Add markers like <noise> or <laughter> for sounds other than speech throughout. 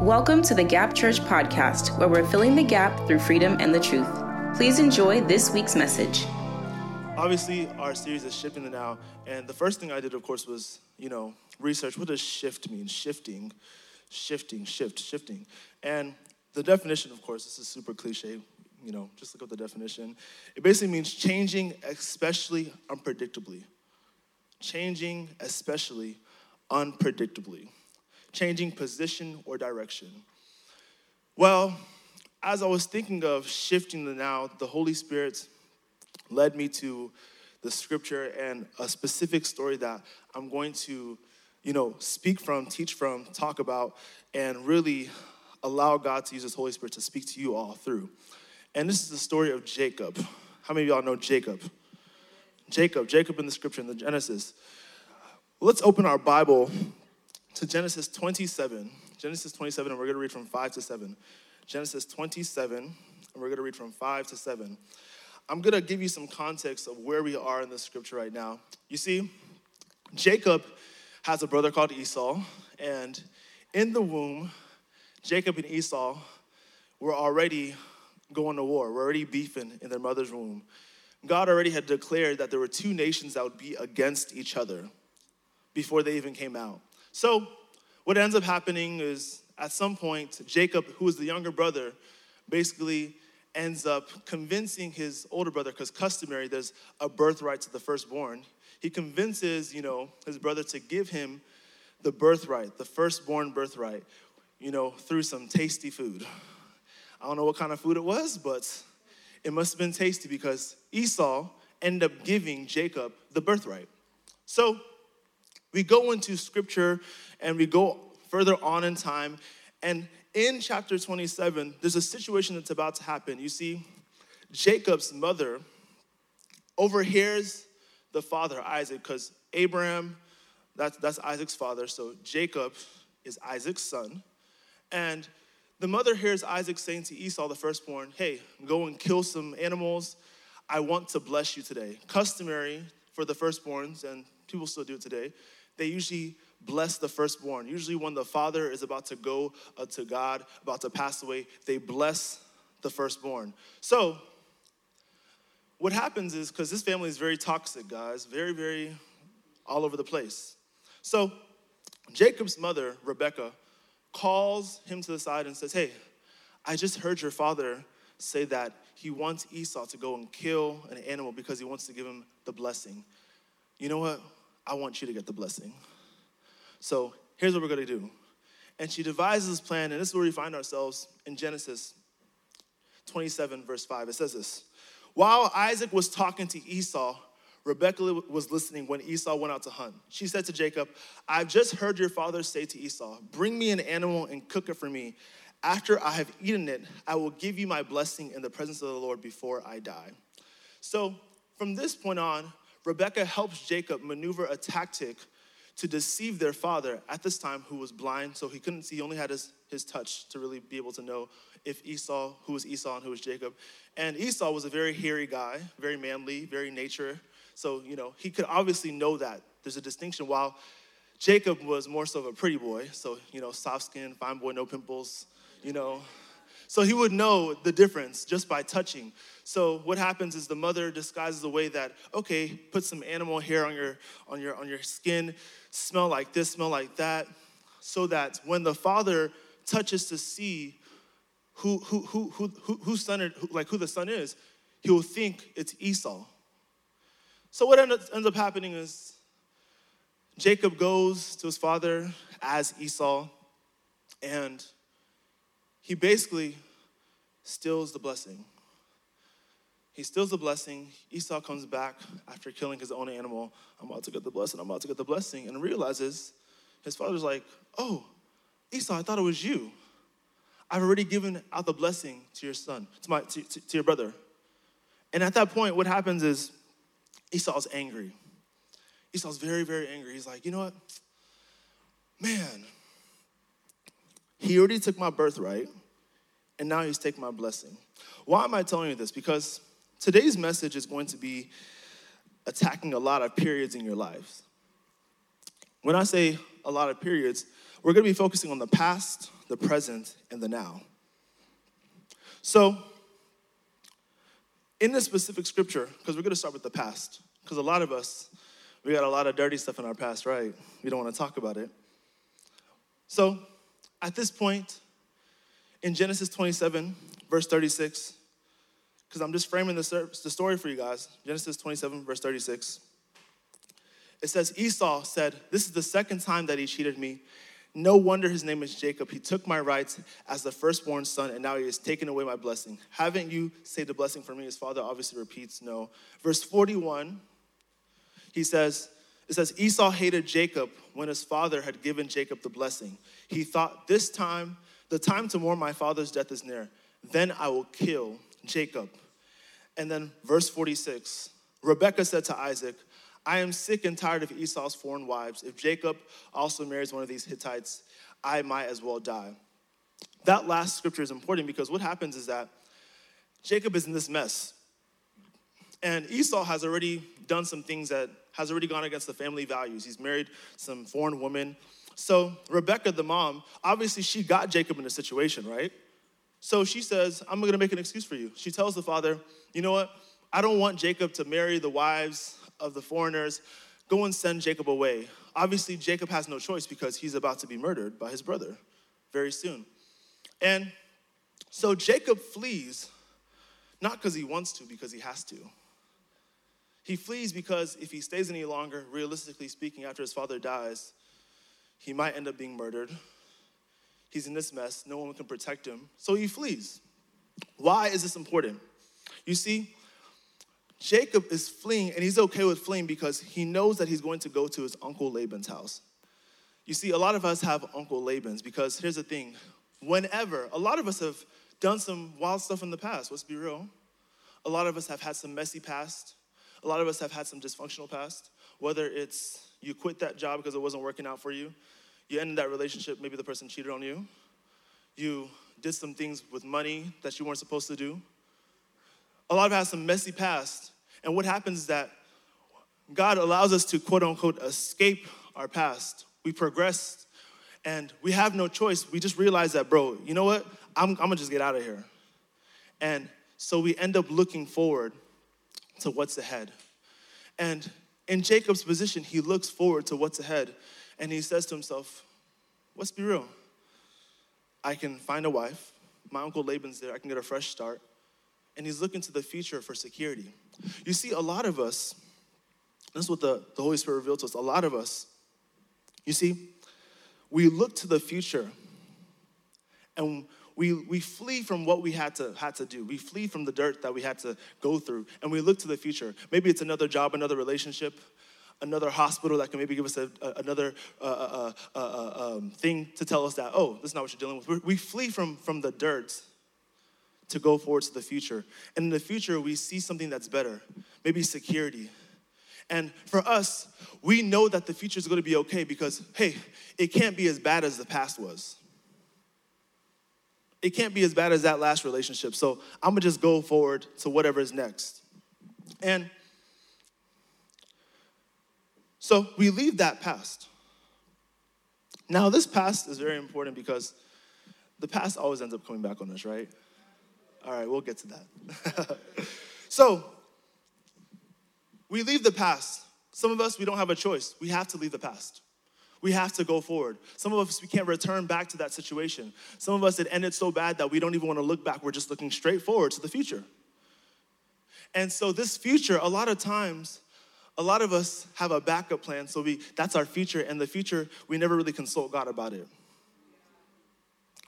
Welcome to the Gap Church podcast, where we're filling the gap through freedom and the truth. Please enjoy this week's message. Obviously, our series is shifting now, and the first thing I did, of course, was you know research. What does shift mean? Shifting, shifting, shift, shifting, and the definition, of course, this is super cliche. You know, just look up the definition. It basically means changing, especially unpredictably. Changing, especially unpredictably changing position or direction? Well, as I was thinking of shifting the now, the Holy Spirit led me to the scripture and a specific story that I'm going to, you know, speak from, teach from, talk about, and really allow God to use His Holy Spirit to speak to you all through. And this is the story of Jacob. How many of y'all know Jacob? Jacob, Jacob in the scripture in the Genesis. Let's open our Bible to Genesis 27. Genesis 27, and we're going to read from 5 to 7. Genesis 27, and we're going to read from 5 to 7. I'm going to give you some context of where we are in the scripture right now. You see, Jacob has a brother called Esau, and in the womb, Jacob and Esau were already going to war, were already beefing in their mother's womb. God already had declared that there were two nations that would be against each other before they even came out. So, what ends up happening is at some point, Jacob, who is the younger brother, basically ends up convincing his older brother, because customary, there's a birthright to the firstborn. He convinces, you know, his brother to give him the birthright, the firstborn birthright, you know, through some tasty food. I don't know what kind of food it was, but it must have been tasty because Esau ended up giving Jacob the birthright. So we go into scripture and we go further on in time. And in chapter 27, there's a situation that's about to happen. You see, Jacob's mother overhears the father, Isaac, because Abraham, that's, that's Isaac's father. So Jacob is Isaac's son. And the mother hears Isaac saying to Esau, the firstborn, Hey, go and kill some animals. I want to bless you today. Customary for the firstborns, and people still do it today, they usually bless the firstborn. Usually, when the father is about to go uh, to God, about to pass away, they bless the firstborn. So, what happens is because this family is very toxic, guys, very, very all over the place. So, Jacob's mother, Rebecca, calls him to the side and says, Hey, I just heard your father say that he wants Esau to go and kill an animal because he wants to give him the blessing. You know what? I want you to get the blessing. So here's what we're going to do. And she devises this plan, and this is where we find ourselves in Genesis 27, verse 5. It says this While Isaac was talking to Esau, Rebekah was listening when Esau went out to hunt. She said to Jacob, I've just heard your father say to Esau, Bring me an animal and cook it for me. After I have eaten it, I will give you my blessing in the presence of the Lord before I die. So from this point on, Rebecca helps Jacob maneuver a tactic to deceive their father at this time, who was blind, so he couldn't see, he only had his, his touch to really be able to know if Esau, who was Esau and who was Jacob. And Esau was a very hairy guy, very manly, very nature. So, you know, he could obviously know that there's a distinction. While Jacob was more so of a pretty boy, so, you know, soft skin, fine boy, no pimples, you know, so he would know the difference just by touching. So what happens is the mother disguises the way that, okay, put some animal hair on your on your on your skin, smell like this, smell like that, so that when the father touches to see who who who who who whose son who, like who the son is, he will think it's Esau. So what ends up happening is Jacob goes to his father as Esau, and he basically steals the blessing. He steals the blessing. Esau comes back after killing his own animal. I'm about to get the blessing. I'm about to get the blessing. And realizes his father's like, Oh, Esau, I thought it was you. I've already given out the blessing to your son, to, my, to, to, to your brother. And at that point, what happens is Esau's angry. Esau's very, very angry. He's like, You know what? Man, he already took my birthright and now he's taking my blessing. Why am I telling you this? Because today's message is going to be attacking a lot of periods in your lives. When I say a lot of periods, we're going to be focusing on the past, the present, and the now. So, in this specific scripture, because we're going to start with the past, because a lot of us, we got a lot of dirty stuff in our past, right? We don't want to talk about it. So, at this point, in Genesis 27, verse 36, because I'm just framing the, the story for you guys. Genesis 27, verse 36. It says, Esau said, This is the second time that he cheated me. No wonder his name is Jacob. He took my rights as the firstborn son, and now he has taken away my blessing. Haven't you saved the blessing for me? His father obviously repeats, No. Verse 41, he says, It says, Esau hated Jacob when his father had given Jacob the blessing. He thought, This time, the time to mourn my father's death is near. Then I will kill Jacob. And then verse 46 Rebekah said to Isaac, I am sick and tired of Esau's foreign wives. If Jacob also marries one of these Hittites, I might as well die. That last scripture is important because what happens is that Jacob is in this mess. And Esau has already done some things that has already gone against the family values. He's married some foreign woman. So Rebecca, the mom, obviously she got Jacob in a situation, right? So she says, I'm gonna make an excuse for you. She tells the father, you know what? I don't want Jacob to marry the wives of the foreigners, go and send Jacob away. Obviously, Jacob has no choice because he's about to be murdered by his brother very soon. And so Jacob flees, not because he wants to, because he has to. He flees because if he stays any longer, realistically speaking, after his father dies, he might end up being murdered. He's in this mess, no one can protect him, so he flees. Why is this important? You see, Jacob is fleeing, and he's okay with fleeing because he knows that he's going to go to his uncle Laban's house. You see, a lot of us have Uncle Laban's because here's the thing whenever, a lot of us have done some wild stuff in the past, let's be real. A lot of us have had some messy past. A lot of us have had some dysfunctional past, whether it's you quit that job because it wasn't working out for you, you ended that relationship, maybe the person cheated on you, you did some things with money that you weren't supposed to do a lot of us have some messy past. And what happens is that God allows us to quote unquote escape our past. We progress and we have no choice. We just realize that, bro, you know what? I'm, I'm gonna just get out of here. And so we end up looking forward to what's ahead. And in Jacob's position, he looks forward to what's ahead and he says to himself, Let's be real. I can find a wife. My uncle Laban's there. I can get a fresh start and he's looking to the future for security. You see, a lot of us, this is what the, the Holy Spirit revealed to us, a lot of us, you see, we look to the future and we, we flee from what we had to, had to do. We flee from the dirt that we had to go through and we look to the future. Maybe it's another job, another relationship, another hospital that can maybe give us a, a, another uh, uh, uh, um, thing to tell us that, oh, this is not what you're dealing with. we we flee from, from the dirt to go forward to the future. And in the future, we see something that's better, maybe security. And for us, we know that the future is going to be okay because, hey, it can't be as bad as the past was. It can't be as bad as that last relationship. So I'm going to just go forward to whatever is next. And so we leave that past. Now, this past is very important because the past always ends up coming back on us, right? All right, we'll get to that. <laughs> so, we leave the past. Some of us, we don't have a choice. We have to leave the past. We have to go forward. Some of us, we can't return back to that situation. Some of us, it ended so bad that we don't even want to look back. We're just looking straight forward to the future. And so, this future, a lot of times, a lot of us have a backup plan. So, we, that's our future. And the future, we never really consult God about it.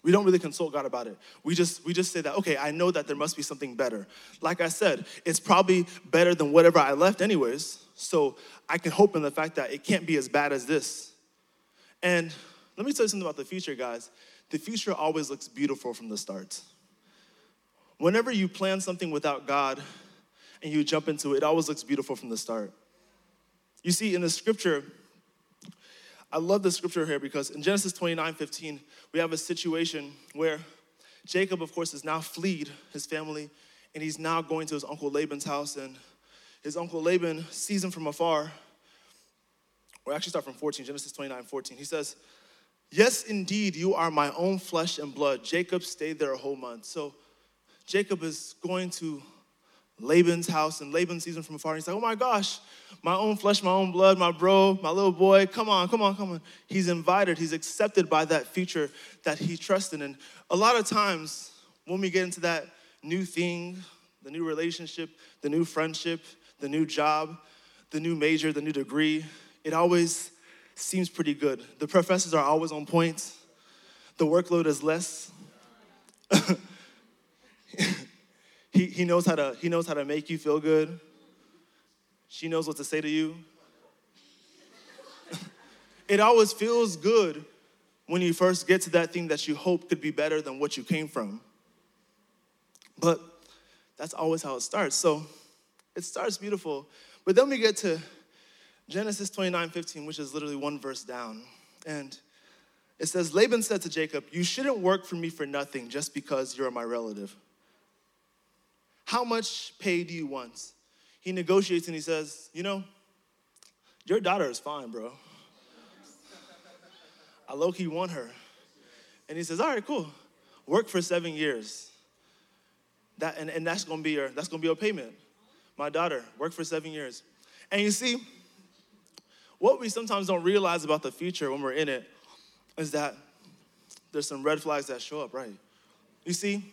We don't really consult God about it. We just we just say that, okay, I know that there must be something better. Like I said, it's probably better than whatever I left anyways. So I can hope in the fact that it can't be as bad as this. And let me tell you something about the future, guys. The future always looks beautiful from the start. Whenever you plan something without God and you jump into it, it always looks beautiful from the start. You see, in the scripture, I love the scripture here because in Genesis 29 15, we have a situation where Jacob, of course, has now fled his family and he's now going to his uncle Laban's house. And his uncle Laban sees him from afar. Or actually, start from 14, Genesis 29 14. He says, Yes, indeed, you are my own flesh and blood. Jacob stayed there a whole month. So Jacob is going to Laban's house, and Laban sees him from afar. And he's like, Oh my gosh, my own flesh, my own blood, my bro, my little boy, come on, come on, come on. He's invited, he's accepted by that future that he trusted. And a lot of times, when we get into that new thing, the new relationship, the new friendship, the new job, the new major, the new degree, it always seems pretty good. The professors are always on point, the workload is less. <laughs> he, he, knows how to, he knows how to make you feel good. She knows what to say to you. <laughs> it always feels good when you first get to that thing that you hope could be better than what you came from. But that's always how it starts. So it starts beautiful. But then we get to Genesis 29 15, which is literally one verse down. And it says, Laban said to Jacob, You shouldn't work for me for nothing just because you're my relative. How much pay do you want? He negotiates and he says, You know, your daughter is fine, bro. I low key want her. And he says, All right, cool. Work for seven years. That, and, and that's gonna be your that's gonna be your payment. My daughter, work for seven years. And you see, what we sometimes don't realize about the future when we're in it is that there's some red flags that show up, right? You see,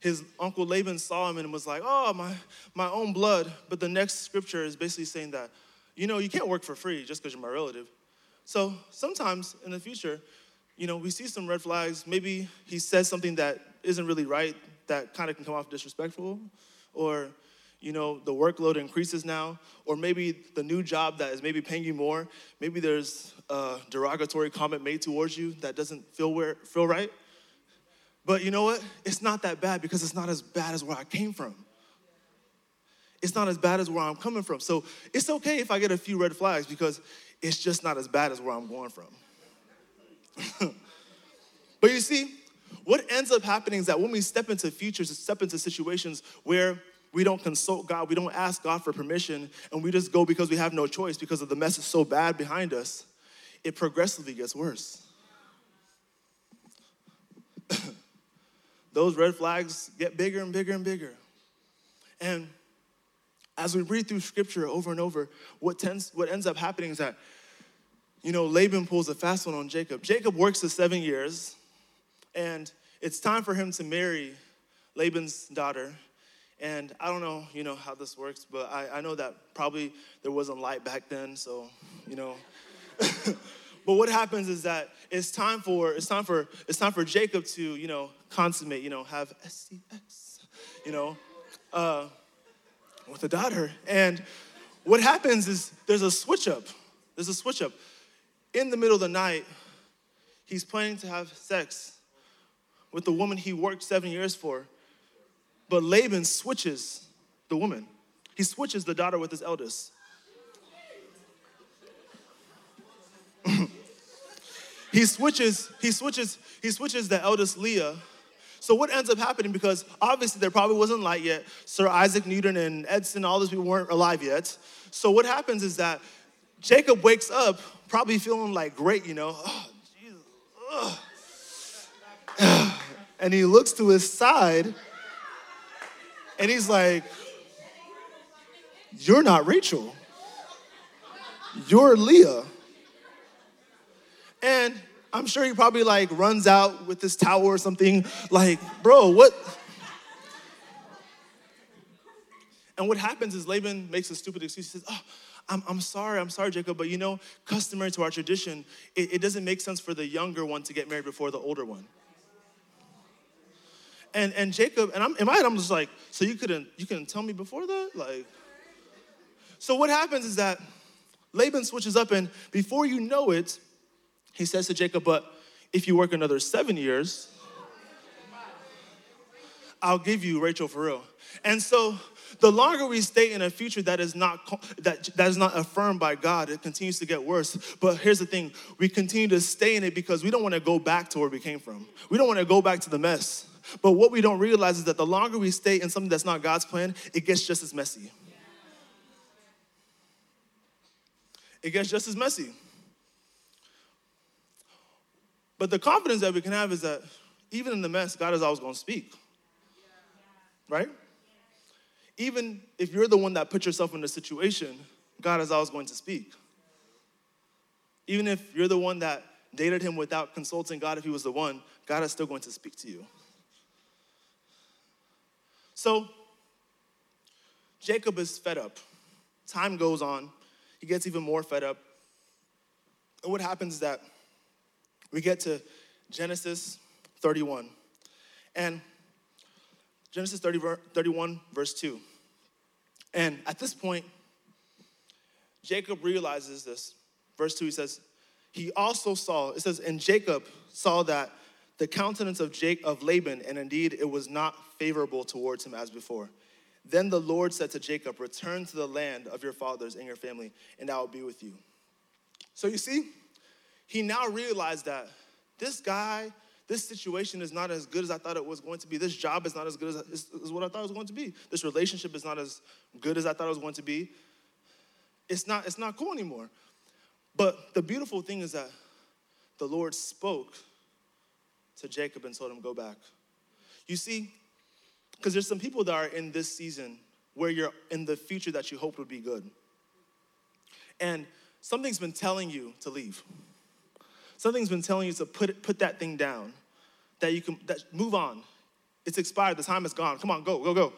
his uncle Laban saw him and was like, oh, my, my own blood. But the next scripture is basically saying that, you know, you can't work for free just because you're my relative. So sometimes in the future, you know, we see some red flags. Maybe he says something that isn't really right, that kind of can come off disrespectful, or you know, the workload increases now, or maybe the new job that is maybe paying you more, maybe there's a derogatory comment made towards you that doesn't feel, where, feel right. But you know what? It's not that bad because it's not as bad as where I came from. It's not as bad as where I'm coming from. So it's okay if I get a few red flags because it's just not as bad as where I'm going from. <laughs> but you see, what ends up happening is that when we step into futures, step into situations where we don't consult God, we don't ask God for permission, and we just go because we have no choice because of the mess is so bad behind us, it progressively gets worse. Those red flags get bigger and bigger and bigger. And as we read through scripture over and over, what, tends, what ends up happening is that, you know, Laban pulls a fast one on Jacob. Jacob works the seven years, and it's time for him to marry Laban's daughter. And I don't know, you know, how this works, but I, I know that probably there wasn't light back then, so, you know. <laughs> but what happens is that it's time for it's time for it's time for Jacob to, you know, consummate, you know, have SCX, you know, uh, with a daughter. And what happens is there's a switch up. There's a switch up. In the middle of the night, he's planning to have sex with the woman he worked seven years for but Laban switches the woman. He switches the daughter with his eldest. He switches, he switches, he switches the eldest Leah. So what ends up happening, because obviously there probably wasn't light yet, Sir Isaac Newton and Edison, all those people weren't alive yet. So what happens is that Jacob wakes up probably feeling like great, you know, oh, and he looks to his side and he's like, You're not Rachel. You're Leah. And I'm sure he probably like runs out with this towel or something, like, bro, what? And what happens is Laban makes a stupid excuse. He says, Oh, I'm, I'm sorry, I'm sorry, Jacob, but you know, customary to our tradition, it, it doesn't make sense for the younger one to get married before the older one. And and Jacob, and I'm in my head, I'm just like, so you couldn't you couldn't tell me before that? Like, so what happens is that Laban switches up, and before you know it, he says to Jacob, But if you work another seven years, I'll give you Rachel for real. And so the longer we stay in a future that is not that, that is not affirmed by God, it continues to get worse. But here's the thing: we continue to stay in it because we don't want to go back to where we came from. We don't want to go back to the mess. But what we don't realize is that the longer we stay in something that's not God's plan, it gets just as messy. It gets just as messy. But the confidence that we can have is that even in the mess, God is always going to speak. Right? Even if you're the one that put yourself in the situation, God is always going to speak. Even if you're the one that dated him without consulting God if he was the one, God is still going to speak to you. So, Jacob is fed up. Time goes on. He gets even more fed up. And what happens is that we get to Genesis 31. And Genesis 30, 31, verse 2. And at this point, Jacob realizes this. Verse 2, he says, He also saw, it says, and Jacob saw that the countenance of, Jake, of Laban, and indeed it was not favorable towards him as before. Then the Lord said to Jacob, Return to the land of your fathers and your family, and I will be with you. So you see, he now realized that this guy, this situation is not as good as I thought it was going to be. This job is not as good as, as what I thought it was going to be. This relationship is not as good as I thought it was going to be. It's not, it's not cool anymore. But the beautiful thing is that the Lord spoke to Jacob and told him, Go back. You see, because there's some people that are in this season where you're in the future that you hoped would be good. And something's been telling you to leave. Something's been telling you to put, put that thing down, that you can that, move on. It's expired, the time is gone. Come on, go, go, go.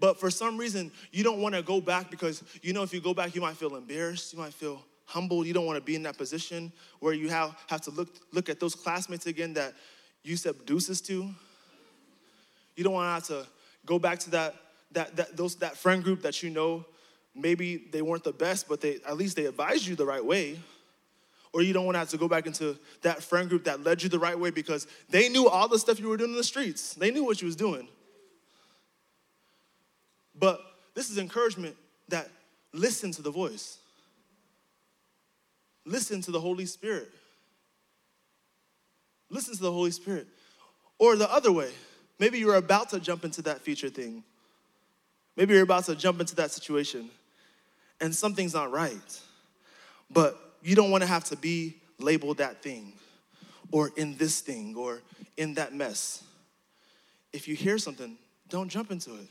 But for some reason, you don't want to go back because you know if you go back, you might feel embarrassed, you might feel humbled. You don't want to be in that position where you have, have to look, look at those classmates again that you said deuces to. You don't want to have to go back to that, that, that, those, that friend group that you know maybe they weren't the best, but they, at least they advised you the right way. Or you don't want to have to go back into that friend group that led you the right way because they knew all the stuff you were doing in the streets. They knew what you was doing. But this is encouragement that listen to the voice. Listen to the Holy Spirit. Listen to the Holy Spirit. Or the other way, maybe you're about to jump into that future thing. Maybe you're about to jump into that situation and something's not right. But you don't want to have to be labeled that thing or in this thing or in that mess. If you hear something, don't jump into it.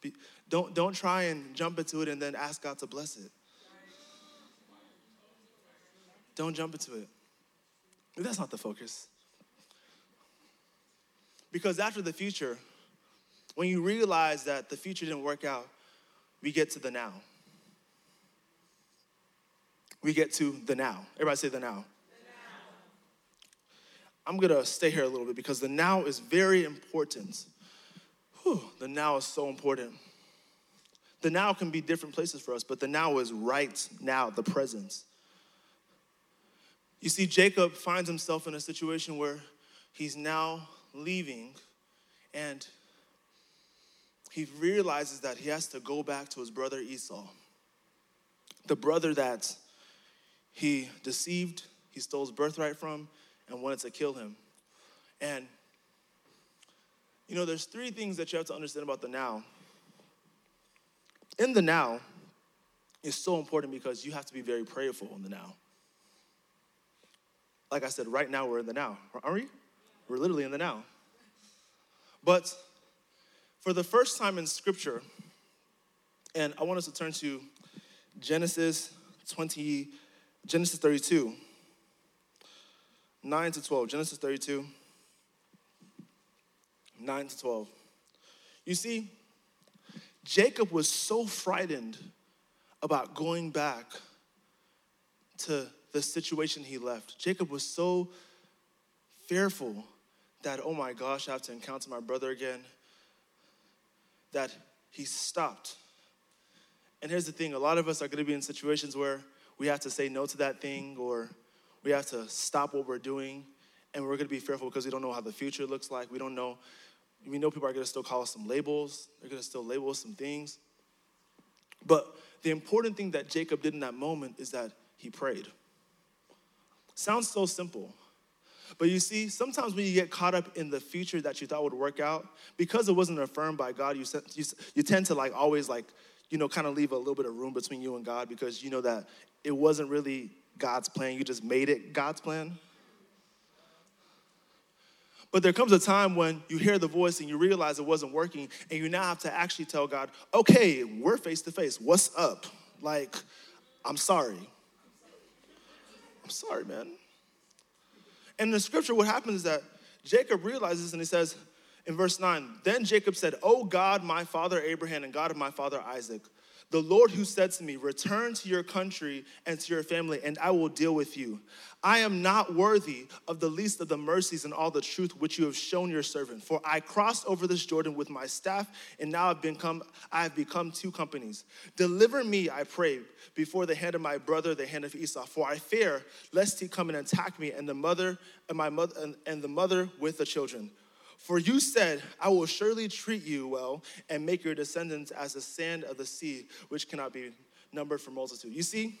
Be, don't, don't try and jump into it and then ask God to bless it. Don't jump into it. That's not the focus. Because after the future, when you realize that the future didn't work out, we get to the now. We get to the now. Everybody say the now. The now. I'm gonna stay here a little bit because the now is very important. Whew, the now is so important. The now can be different places for us, but the now is right now, the presence. You see, Jacob finds himself in a situation where he's now leaving and he realizes that he has to go back to his brother Esau, the brother that he deceived, he stole his birthright from, and wanted to kill him. And, you know, there's three things that you have to understand about the now. In the now, is so important because you have to be very prayerful in the now like I said, right now we're in the now, aren't we? We're literally in the now. But for the first time in Scripture, and I want us to turn to Genesis 20, Genesis 32, 9 to 12. Genesis 32, 9 to 12. You see, Jacob was so frightened about going back to the situation he left. Jacob was so fearful that, oh my gosh, I have to encounter my brother again, that he stopped. And here's the thing a lot of us are going to be in situations where we have to say no to that thing or we have to stop what we're doing and we're going to be fearful because we don't know how the future looks like. We don't know. We know people are going to still call us some labels, they're going to still label us some things. But the important thing that Jacob did in that moment is that he prayed. Sounds so simple. But you see, sometimes when you get caught up in the future that you thought would work out, because it wasn't affirmed by God, you, you, you tend to like always like, you know, kind of leave a little bit of room between you and God because you know that it wasn't really God's plan. You just made it God's plan. But there comes a time when you hear the voice and you realize it wasn't working, and you now have to actually tell God, okay, we're face to face. What's up? Like, I'm sorry. I'm sorry, man. And in the scripture, what happens is that Jacob realizes and he says in verse 9, Then Jacob said, O God, my father Abraham, and God of my father Isaac, the Lord who said to me, Return to your country and to your family, and I will deal with you. I am not worthy of the least of the mercies and all the truth which you have shown your servant. For I crossed over this Jordan with my staff, and now I've become, I have become two companies. Deliver me, I pray, before the hand of my brother, the hand of Esau. For I fear lest he come and attack me, and the mother and my mother and, and the mother with the children. For you said, I will surely treat you well and make your descendants as the sand of the sea, which cannot be numbered for multitude. You see,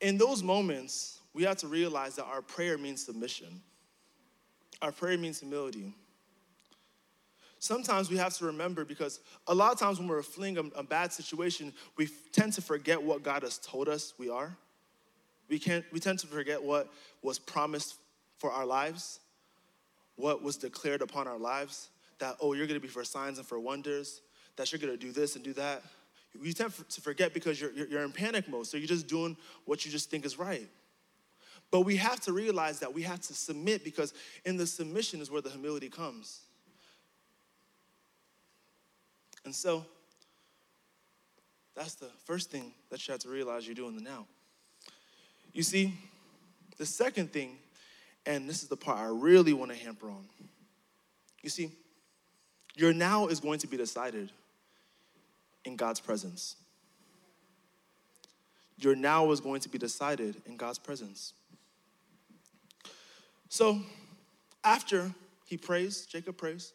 in those moments, we have to realize that our prayer means submission, our prayer means humility. Sometimes we have to remember because a lot of times when we're fleeing a, a bad situation, we tend to forget what God has told us we are. We, can't, we tend to forget what was promised for our lives what was declared upon our lives that, oh, you're gonna be for signs and for wonders, that you're gonna do this and do that. You tend to forget because you're, you're in panic mode, so you're just doing what you just think is right. But we have to realize that we have to submit because in the submission is where the humility comes. And so, that's the first thing that you have to realize you're doing the now. You see, the second thing and this is the part I really want to hamper on. You see, your now is going to be decided in God's presence. Your now is going to be decided in God's presence. So, after he prays, Jacob prays,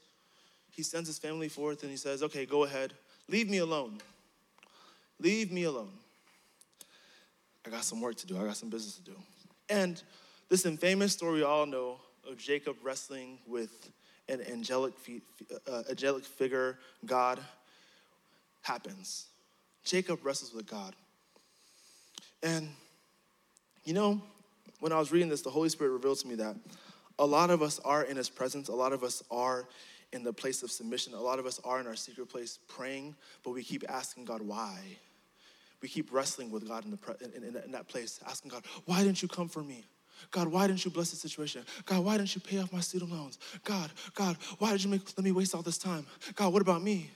he sends his family forth and he says, Okay, go ahead, leave me alone. Leave me alone. I got some work to do, I got some business to do. And this infamous story we all know of Jacob wrestling with an angelic, uh, angelic figure, God, happens. Jacob wrestles with God. And, you know, when I was reading this, the Holy Spirit revealed to me that a lot of us are in His presence, a lot of us are in the place of submission, a lot of us are in our secret place praying, but we keep asking God why. We keep wrestling with God in, the, in, in, in that place, asking God, why didn't you come for me? God, why didn't you bless the situation? God, why didn't you pay off my student loans? God, God, why did you make, let me waste all this time? God, what about me?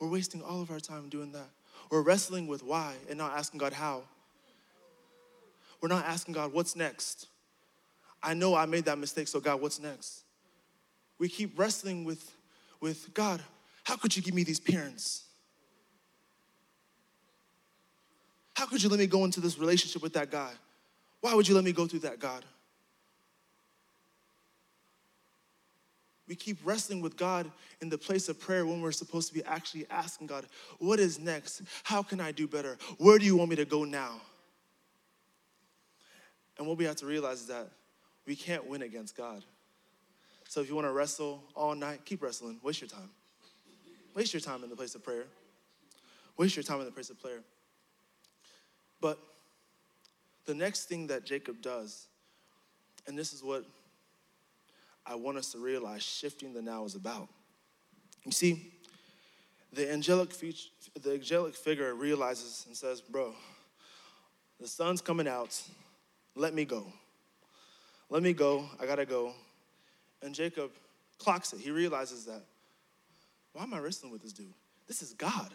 We're wasting all of our time doing that. We're wrestling with why and not asking God how. We're not asking God, what's next? I know I made that mistake, so God, what's next? We keep wrestling with, with God, how could you give me these parents? How could you let me go into this relationship with that guy? Why would you let me go through that, God? We keep wrestling with God in the place of prayer when we're supposed to be actually asking God, what is next? How can I do better? Where do you want me to go now? And what we have to realize is that we can't win against God. So if you want to wrestle all night, keep wrestling. Waste your time. Waste your time in the place of prayer. Waste your time in the place of prayer. But the next thing that Jacob does, and this is what I want us to realize shifting the now is about. You see, the angelic, feature, the angelic figure realizes and says, Bro, the sun's coming out. Let me go. Let me go. I gotta go. And Jacob clocks it. He realizes that, why am I wrestling with this dude? This is God.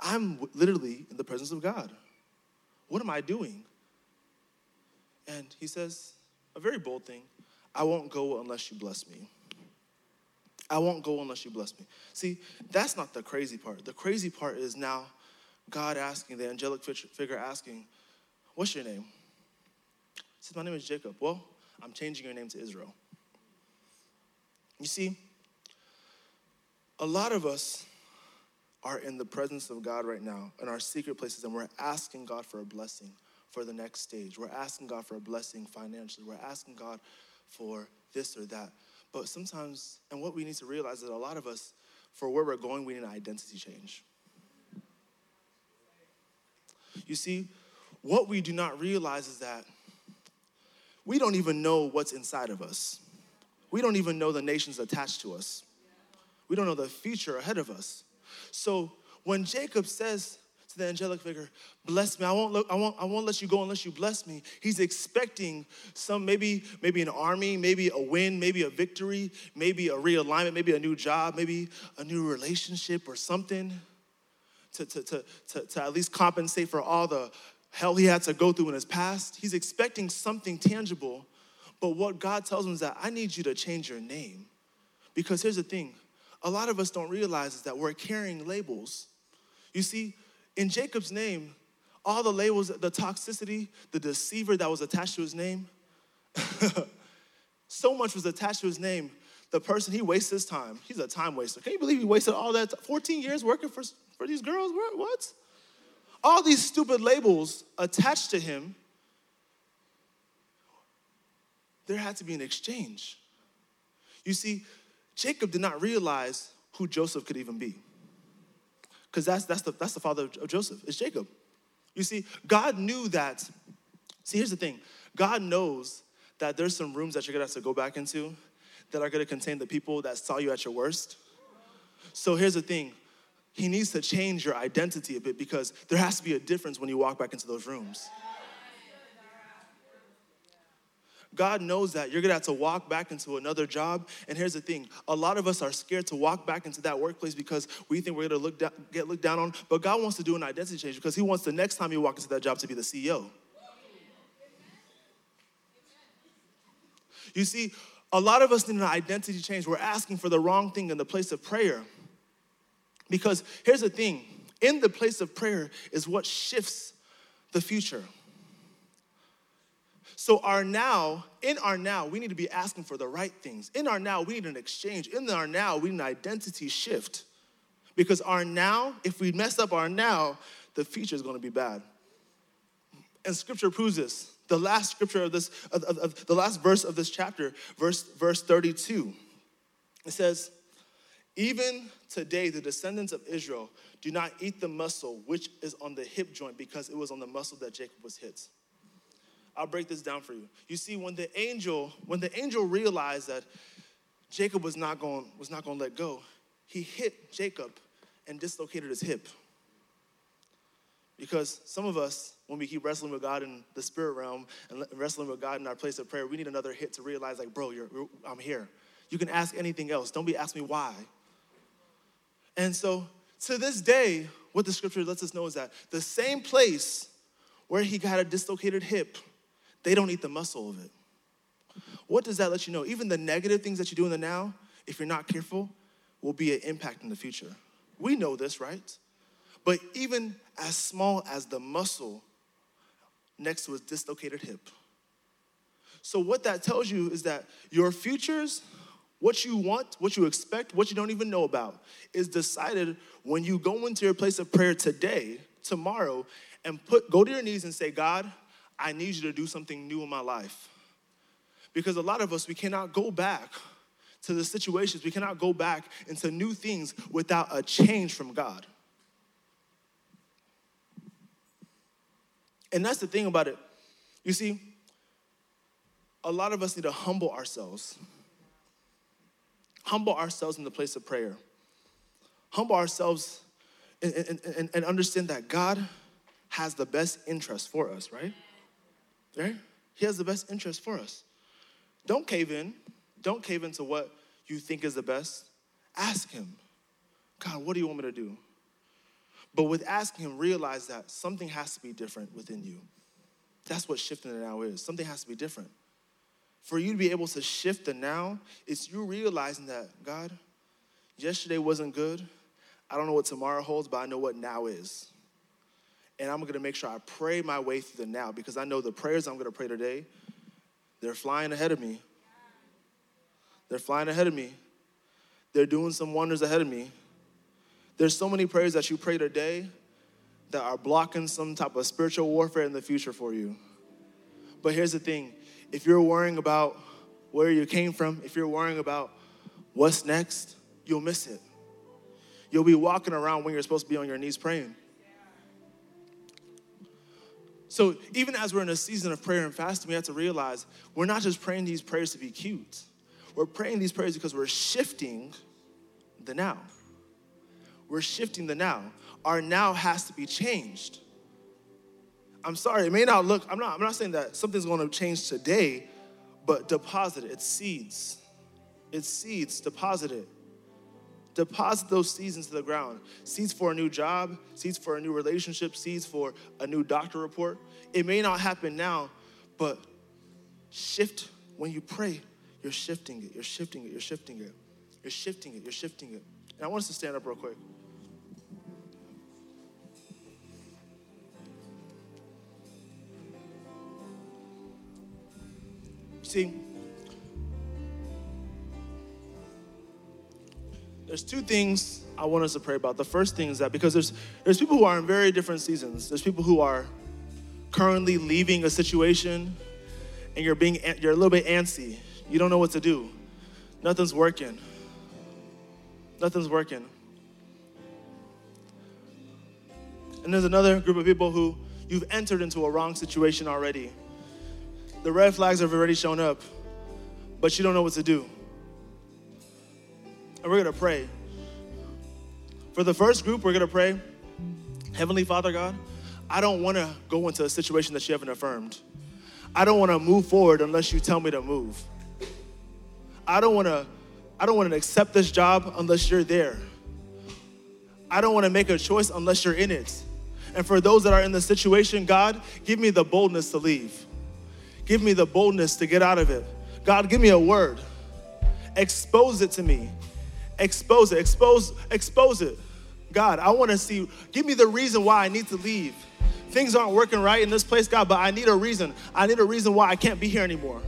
I'm literally in the presence of God. What am I doing? And he says a very bold thing I won't go unless you bless me. I won't go unless you bless me. See, that's not the crazy part. The crazy part is now God asking, the angelic figure asking, What's your name? He says, My name is Jacob. Well, I'm changing your name to Israel. You see, a lot of us are in the presence of God right now in our secret places and we're asking God for a blessing for the next stage. We're asking God for a blessing financially. We're asking God for this or that. But sometimes, and what we need to realize is that a lot of us, for where we're going, we need an identity change. You see, what we do not realize is that we don't even know what's inside of us. We don't even know the nations attached to us. We don't know the future ahead of us. So when Jacob says to the angelic figure, bless me, I won't, look, I, won't, I won't let you go unless you bless me, he's expecting some, maybe, maybe an army, maybe a win, maybe a victory, maybe a realignment, maybe a new job, maybe a new relationship or something to, to, to, to, to at least compensate for all the hell he had to go through in his past. He's expecting something tangible, but what God tells him is that I need you to change your name. Because here's the thing a lot of us don't realize is that we're carrying labels. You see, in Jacob's name, all the labels, the toxicity, the deceiver that was attached to his name, <laughs> so much was attached to his name. The person, he wastes his time. He's a time waster. Can you believe he wasted all that 14 years working for, for these girls? What? All these stupid labels attached to him. There had to be an exchange. You see, Jacob did not realize who Joseph could even be. Because that's, that's, the, that's the father of Joseph, is Jacob. You see, God knew that. See, here's the thing God knows that there's some rooms that you're gonna have to go back into that are gonna contain the people that saw you at your worst. So here's the thing He needs to change your identity a bit because there has to be a difference when you walk back into those rooms. God knows that you're gonna have to walk back into another job. And here's the thing a lot of us are scared to walk back into that workplace because we think we're gonna look get looked down on. But God wants to do an identity change because He wants the next time you walk into that job to be the CEO. You see, a lot of us need an identity change. We're asking for the wrong thing in the place of prayer. Because here's the thing in the place of prayer is what shifts the future. So, our now, in our now, we need to be asking for the right things. In our now, we need an exchange. In our now, we need an identity shift. Because our now, if we mess up our now, the future is going to be bad. And scripture proves this. The last scripture of this, of, of, of the last verse of this chapter, verse, verse 32, it says, Even today, the descendants of Israel do not eat the muscle which is on the hip joint because it was on the muscle that Jacob was hit. I'll break this down for you. You see, when the angel, when the angel realized that Jacob was not going, was not going to let go, he hit Jacob and dislocated his hip. Because some of us, when we keep wrestling with God in the spirit realm and wrestling with God in our place of prayer, we need another hit to realize, like, bro, you're, I'm here. You can ask anything else. Don't be asking me why. And so, to this day, what the scripture lets us know is that the same place where he got a dislocated hip, they don't eat the muscle of it. What does that let you know? Even the negative things that you do in the now, if you're not careful, will be an impact in the future. We know this, right? But even as small as the muscle next to his dislocated hip. So, what that tells you is that your futures, what you want, what you expect, what you don't even know about, is decided when you go into your place of prayer today, tomorrow, and put go to your knees and say, God, I need you to do something new in my life. Because a lot of us, we cannot go back to the situations, we cannot go back into new things without a change from God. And that's the thing about it. You see, a lot of us need to humble ourselves. Humble ourselves in the place of prayer. Humble ourselves and, and, and, and understand that God has the best interest for us, right? Right? He has the best interest for us. Don't cave in. Don't cave into what you think is the best. Ask Him, God, what do you want me to do? But with asking Him, realize that something has to be different within you. That's what shifting the now is. Something has to be different. For you to be able to shift the now, it's you realizing that, God, yesterday wasn't good. I don't know what tomorrow holds, but I know what now is and I'm gonna make sure I pray my way through the now because I know the prayers I'm gonna pray today, they're flying ahead of me. They're flying ahead of me. They're doing some wonders ahead of me. There's so many prayers that you pray today that are blocking some type of spiritual warfare in the future for you. But here's the thing if you're worrying about where you came from, if you're worrying about what's next, you'll miss it. You'll be walking around when you're supposed to be on your knees praying. So even as we're in a season of prayer and fasting, we have to realize we're not just praying these prayers to be cute. We're praying these prayers because we're shifting the now. We're shifting the now. Our now has to be changed. I'm sorry, it may not look, I'm not, I'm not saying that something's to change today, but deposit it. It's seeds. It's seeds. Deposit it. Deposit those seeds into the ground. Seeds for a new job, seeds for a new relationship, seeds for a new doctor report. It may not happen now, but shift when you pray. You're shifting it. You're shifting it. You're shifting it. You're shifting it. You're shifting it. And I want us to stand up real quick. See, there's two things I want us to pray about. The first thing is that because there's there's people who are in very different seasons. There's people who are currently leaving a situation and you're being you're a little bit antsy. You don't know what to do. Nothing's working. Nothing's working. And there's another group of people who you've entered into a wrong situation already. The red flags have already shown up, but you don't know what to do. And we're going to pray. For the first group, we're going to pray Heavenly Father God, I don't want to go into a situation that you haven't affirmed. I don't want to move forward unless you tell me to move. I don't want to I don't want to accept this job unless you're there. I don't want to make a choice unless you're in it. And for those that are in the situation, God, give me the boldness to leave. Give me the boldness to get out of it. God, give me a word. Expose it to me. Expose it. Expose expose it. God, I want to see give me the reason why I need to leave. Things aren't working right in this place, God, but I need a reason. I need a reason why I can't be here anymore.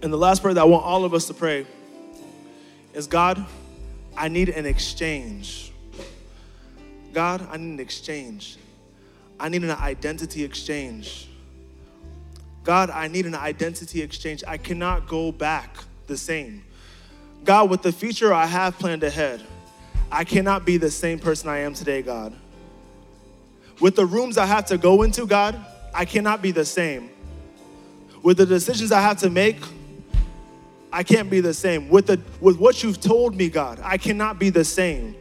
And the last prayer that I want all of us to pray is God, I need an exchange. God, I need an exchange. I need an identity exchange. God, I need an identity exchange. I cannot go back the same. God, with the future I have planned ahead, I cannot be the same person I am today, God. With the rooms I have to go into, God, I cannot be the same. With the decisions I have to make, I can't be the same. With, the, with what you've told me, God, I cannot be the same.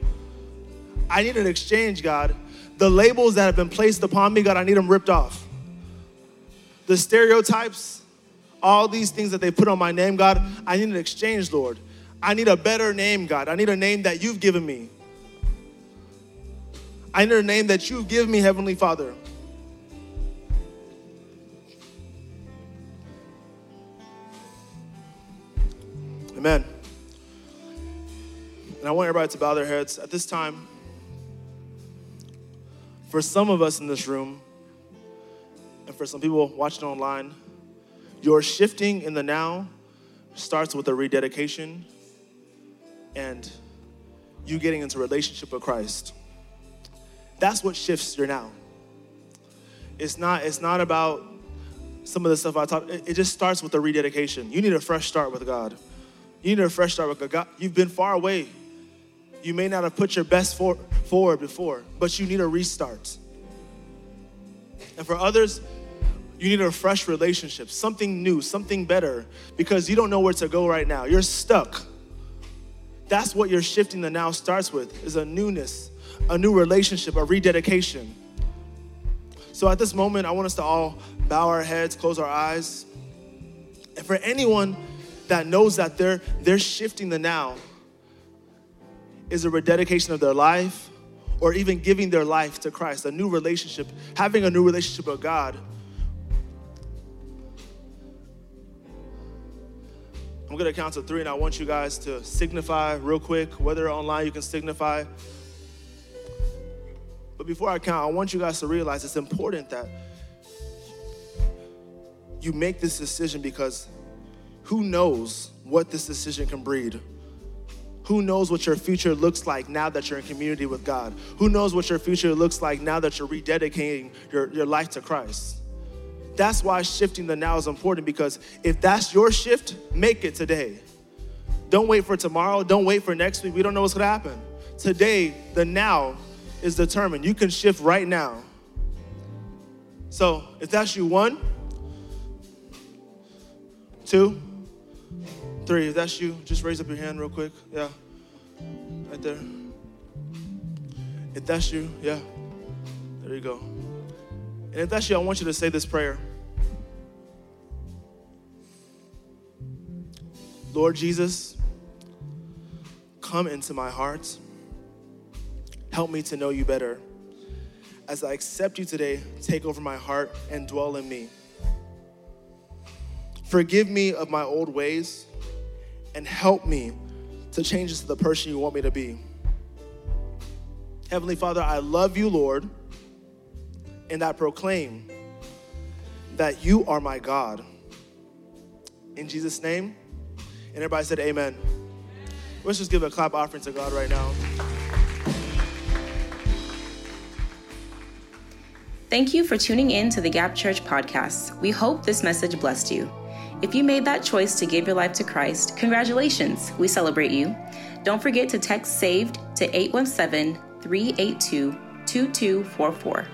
I need an exchange, God. The labels that have been placed upon me, God, I need them ripped off. The stereotypes, all these things that they put on my name, God, I need an exchange, Lord. I need a better name, God. I need a name that you've given me. I need a name that you've given me, Heavenly Father. Amen. And I want everybody to bow their heads at this time. For some of us in this room, and for some people watching online, your shifting in the now starts with a rededication and you getting into relationship with Christ. That's what shifts your now. It's not, it's not about some of the stuff I taught. It, it just starts with a rededication. You need a fresh start with God. You need a fresh start with God. You've been far away. You may not have put your best for, forward before, but you need a restart. And for others, you need a fresh relationship, something new, something better, because you don't know where to go right now. You're stuck. That's what your shifting the now starts with is a newness, a new relationship, a rededication. So at this moment, I want us to all bow our heads, close our eyes. And for anyone that knows that they're, they're shifting the now is a rededication of their life or even giving their life to Christ, a new relationship, having a new relationship with God. I'm gonna count to three and I want you guys to signify real quick, whether online you can signify. But before I count, I want you guys to realize it's important that you make this decision because who knows what this decision can breed. Who knows what your future looks like now that you're in community with God? Who knows what your future looks like now that you're rededicating your, your life to Christ? That's why shifting the now is important because if that's your shift, make it today. Don't wait for tomorrow. Don't wait for next week. We don't know what's gonna happen. Today, the now is determined. You can shift right now. So if that's you, one, two, three. If that's you, just raise up your hand real quick. Yeah, right there. If that's you, yeah, there you go. And if that's you, I want you to say this prayer. Lord Jesus, come into my heart. Help me to know you better. As I accept you today, take over my heart and dwell in me. Forgive me of my old ways and help me to change into the person you want me to be. Heavenly Father, I love you, Lord, and I proclaim that you are my God. In Jesus' name, and everybody said, Amen. Let's just give a clap offering to God right now. Thank you for tuning in to the Gap Church podcast. We hope this message blessed you. If you made that choice to give your life to Christ, congratulations. We celebrate you. Don't forget to text SAVED to 817 382 2244.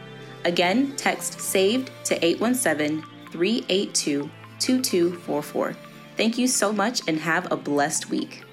Again, text SAVED to 817 382 2244. Thank you so much and have a blessed week.